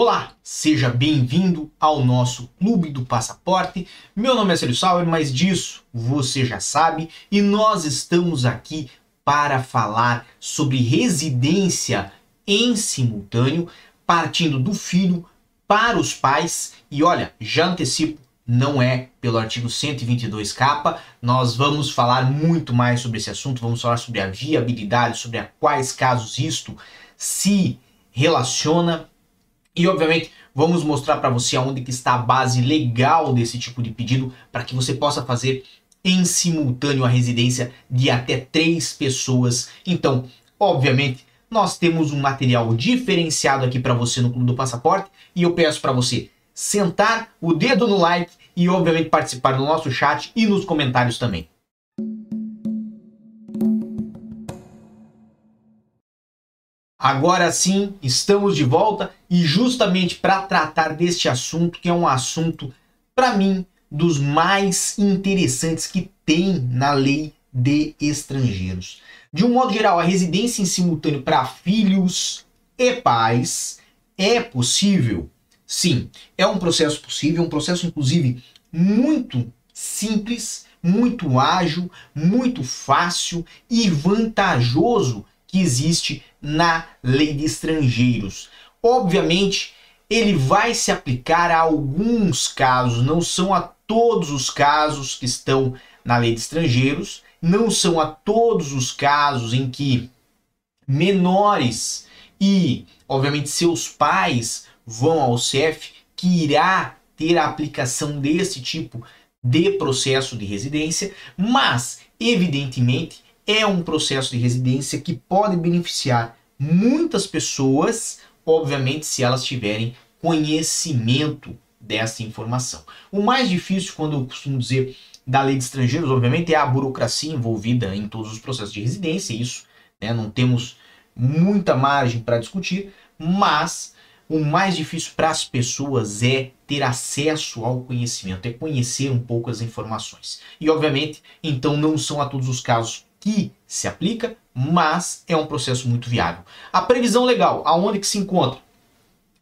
Olá, seja bem-vindo ao nosso Clube do Passaporte. Meu nome é Célio Sauer, mas disso você já sabe, e nós estamos aqui para falar sobre residência em simultâneo, partindo do filho para os pais. E olha, já antecipo, não é pelo artigo 122 capa. Nós vamos falar muito mais sobre esse assunto, vamos falar sobre a viabilidade, sobre a quais casos isto se relaciona e obviamente vamos mostrar para você aonde que está a base legal desse tipo de pedido para que você possa fazer em simultâneo a residência de até três pessoas. Então, obviamente, nós temos um material diferenciado aqui para você no Clube do Passaporte e eu peço para você sentar o dedo no like e obviamente participar do nosso chat e nos comentários também. Agora sim, estamos de volta e justamente para tratar deste assunto, que é um assunto, para mim, dos mais interessantes que tem na lei de estrangeiros. De um modo geral, a residência em simultâneo para filhos e pais é possível? Sim, é um processo possível, um processo inclusive muito simples, muito ágil, muito fácil e vantajoso que existe na lei de estrangeiros. Obviamente, ele vai se aplicar a alguns casos, não são a todos os casos que estão na lei de estrangeiros, não são a todos os casos em que menores e, obviamente, seus pais vão ao CEF que irá ter a aplicação desse tipo de processo de residência, mas, evidentemente, é um processo de residência que pode beneficiar muitas pessoas, obviamente, se elas tiverem conhecimento dessa informação. O mais difícil, quando eu costumo dizer da lei de estrangeiros, obviamente, é a burocracia envolvida em todos os processos de residência, isso né, não temos muita margem para discutir, mas o mais difícil para as pessoas é ter acesso ao conhecimento, é conhecer um pouco as informações. E, obviamente, então não são a todos os casos que se aplica, mas é um processo muito viável. A previsão legal, aonde que se encontra?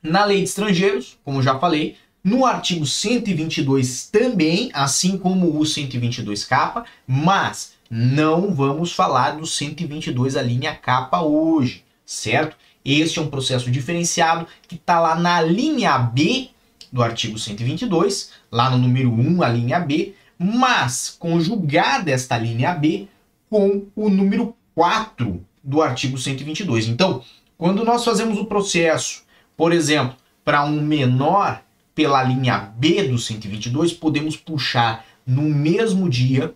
Na lei de estrangeiros, como já falei, no artigo 122 também, assim como o 122 capa, mas não vamos falar do 122 a linha capa hoje, certo? Este é um processo diferenciado que está lá na linha B do artigo 122, lá no número 1, a linha B, mas conjugada esta linha B com o número 4 do artigo 122. Então, quando nós fazemos o processo, por exemplo, para um menor pela linha B do 122, podemos puxar no mesmo dia,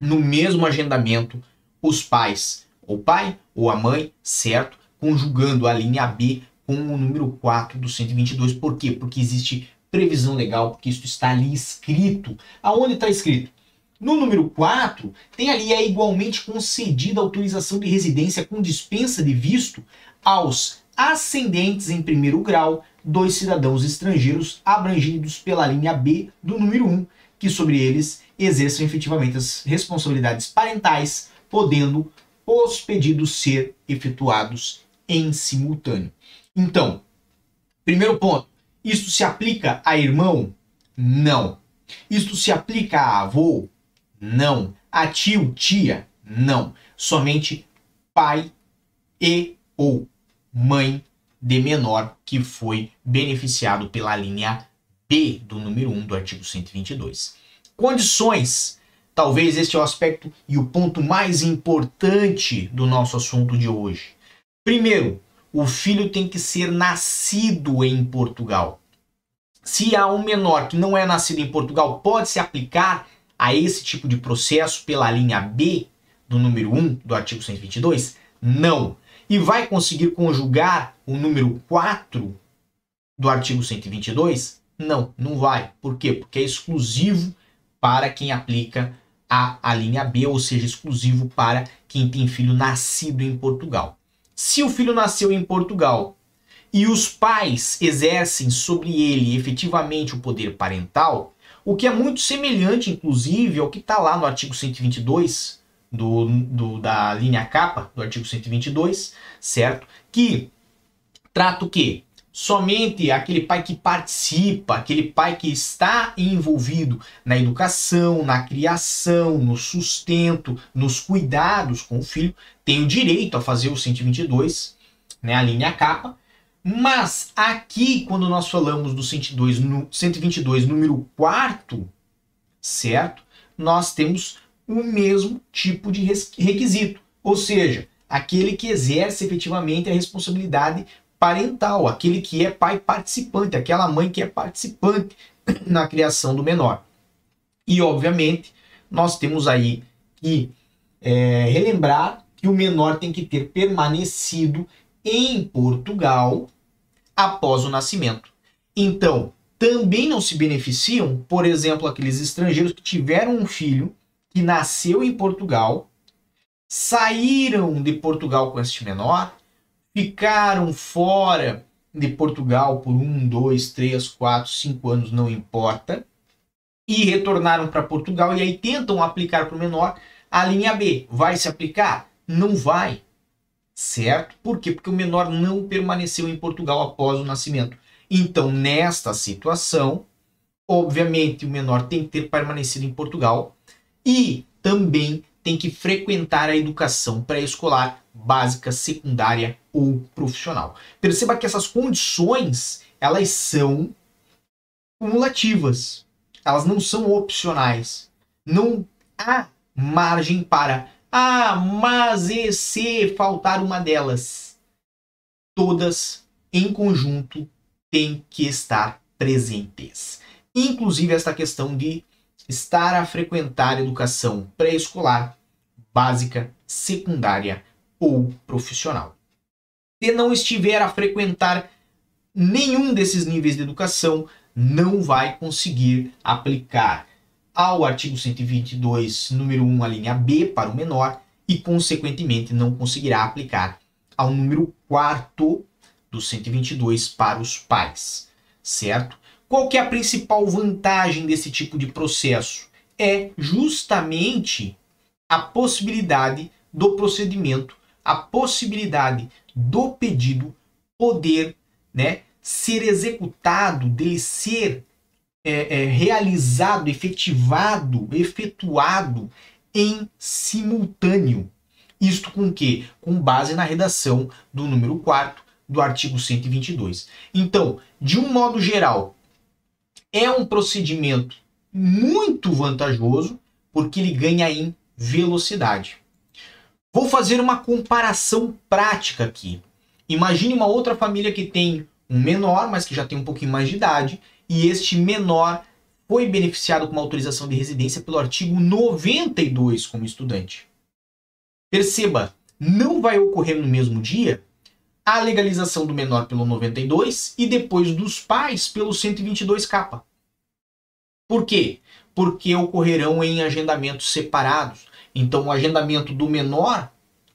no mesmo agendamento, os pais, o pai ou a mãe, certo? Conjugando a linha B com o número 4 do 122. Por quê? Porque existe previsão legal, porque isso está ali escrito. Aonde está escrito? No número 4, tem ali é igualmente concedida autorização de residência com dispensa de visto aos ascendentes em primeiro grau dos cidadãos estrangeiros abrangidos pela linha B do número 1, que sobre eles exerçam efetivamente as responsabilidades parentais, podendo os pedidos ser efetuados em simultâneo. Então, primeiro ponto, isto se aplica a irmão? Não. Isto se aplica a avô? Não. A tio, tia? Não. Somente pai e ou mãe de menor que foi beneficiado pela linha B do número 1 do artigo 122. Condições. Talvez este é o aspecto e o ponto mais importante do nosso assunto de hoje. Primeiro, o filho tem que ser nascido em Portugal. Se há um menor que não é nascido em Portugal, pode se aplicar a esse tipo de processo pela linha B do número 1 do artigo 122? Não. E vai conseguir conjugar o número 4 do artigo 122? Não, não vai. Por quê? Porque é exclusivo para quem aplica a, a linha B, ou seja, exclusivo para quem tem filho nascido em Portugal. Se o filho nasceu em Portugal e os pais exercem sobre ele efetivamente o poder parental, o que é muito semelhante, inclusive, ao que está lá no artigo 122 do, do, da linha capa do artigo 122, certo? Que trata o quê? somente aquele pai que participa, aquele pai que está envolvido na educação, na criação, no sustento, nos cuidados com o filho, tem o direito a fazer o 122, né, a linha capa. Mas aqui, quando nós falamos do 102, no, 122, número 4, certo? Nós temos o mesmo tipo de requisito. Ou seja, aquele que exerce efetivamente a responsabilidade parental, aquele que é pai participante, aquela mãe que é participante na criação do menor. E, obviamente, nós temos aí que é, relembrar que o menor tem que ter permanecido em Portugal após o nascimento. Então, também não se beneficiam, por exemplo, aqueles estrangeiros que tiveram um filho que nasceu em Portugal, saíram de Portugal com este menor ficaram fora de Portugal por um, dois, três, quatro, cinco anos, não importa, e retornaram para Portugal e aí tentam aplicar para o menor a linha B. Vai se aplicar? Não vai. Certo? Por quê? Porque o menor não permaneceu em Portugal após o nascimento. Então, nesta situação, obviamente, o menor tem que ter permanecido em Portugal e também tem que frequentar a educação pré-escolar básica, secundária ou profissional. Perceba que essas condições, elas são cumulativas. Elas não são opcionais. Não há margem para ah, mas e se faltar uma delas? Todas em conjunto têm que estar presentes. Inclusive esta questão de estar a frequentar educação pré-escolar, básica, secundária ou profissional. Se não estiver a frequentar nenhum desses níveis de educação, não vai conseguir aplicar ao artigo 122, número 1, a linha B para o menor e, consequentemente, não conseguirá aplicar ao número 4 do 122 para os pais, certo? Qual que é a principal vantagem desse tipo de processo? É justamente a possibilidade do procedimento, a possibilidade do pedido poder né, ser executado, dele ser é, é, realizado, efetivado, efetuado em simultâneo. Isto com que? Com base na redação do número 4 do artigo 122. Então, de um modo geral, é um procedimento muito vantajoso porque ele ganha em velocidade. Vou fazer uma comparação prática aqui. Imagine uma outra família que tem um menor, mas que já tem um pouquinho mais de idade, e este menor foi beneficiado com uma autorização de residência pelo artigo 92 como estudante. Perceba, não vai ocorrer no mesmo dia a legalização do menor pelo 92 e depois dos pais pelo 122K. Por quê? Porque ocorrerão em agendamentos separados. Então, o agendamento do menor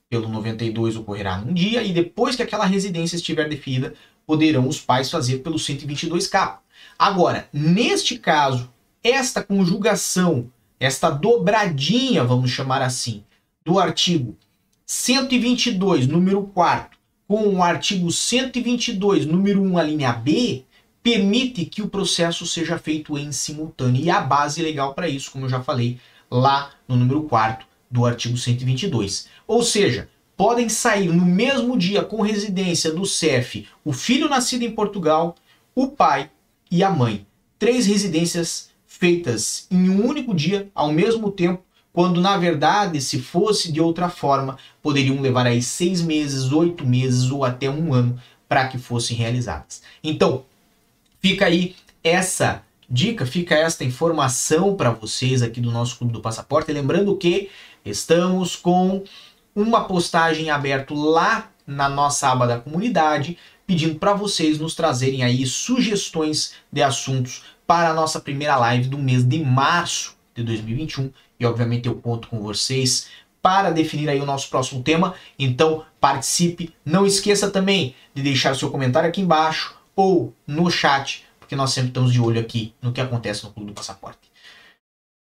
pelo 92 ocorrerá num dia e depois que aquela residência estiver definida, poderão os pais fazer pelo 122K. Agora, neste caso, esta conjugação, esta dobradinha, vamos chamar assim, do artigo 122, número 4, com o artigo 122, número 1, a linha B, permite que o processo seja feito em simultâneo. E a base legal para isso, como eu já falei lá no número 4 do artigo 122. Ou seja, podem sair no mesmo dia com residência do CEF o filho nascido em Portugal, o pai e a mãe. Três residências feitas em um único dia, ao mesmo tempo, quando na verdade, se fosse de outra forma, poderiam levar aí seis meses, oito meses ou até um ano para que fossem realizadas. Então, fica aí essa dica, fica esta informação para vocês aqui do nosso Clube do Passaporte. Lembrando que estamos com uma postagem aberta lá na nossa aba da comunidade, pedindo para vocês nos trazerem aí sugestões de assuntos para a nossa primeira live do mês de março de 2021 e obviamente eu conto com vocês para definir aí o nosso próximo tema. Então participe, não esqueça também de deixar seu comentário aqui embaixo ou no chat, porque nós sempre estamos de olho aqui no que acontece no Clube do Passaporte.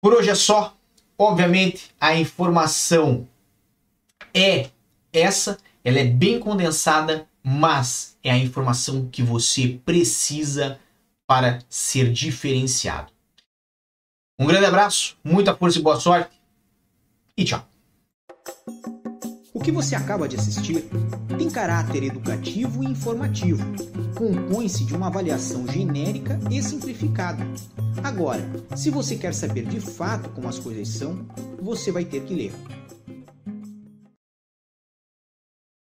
Por hoje é só. Obviamente a informação é essa ela é bem condensada, mas é a informação que você precisa para ser diferenciado. Um grande abraço, muita força e boa sorte e tchau. O que você acaba de assistir tem caráter educativo e informativo. Compõe-se de uma avaliação genérica e simplificada. Agora, se você quer saber de fato como as coisas são, você vai ter que ler.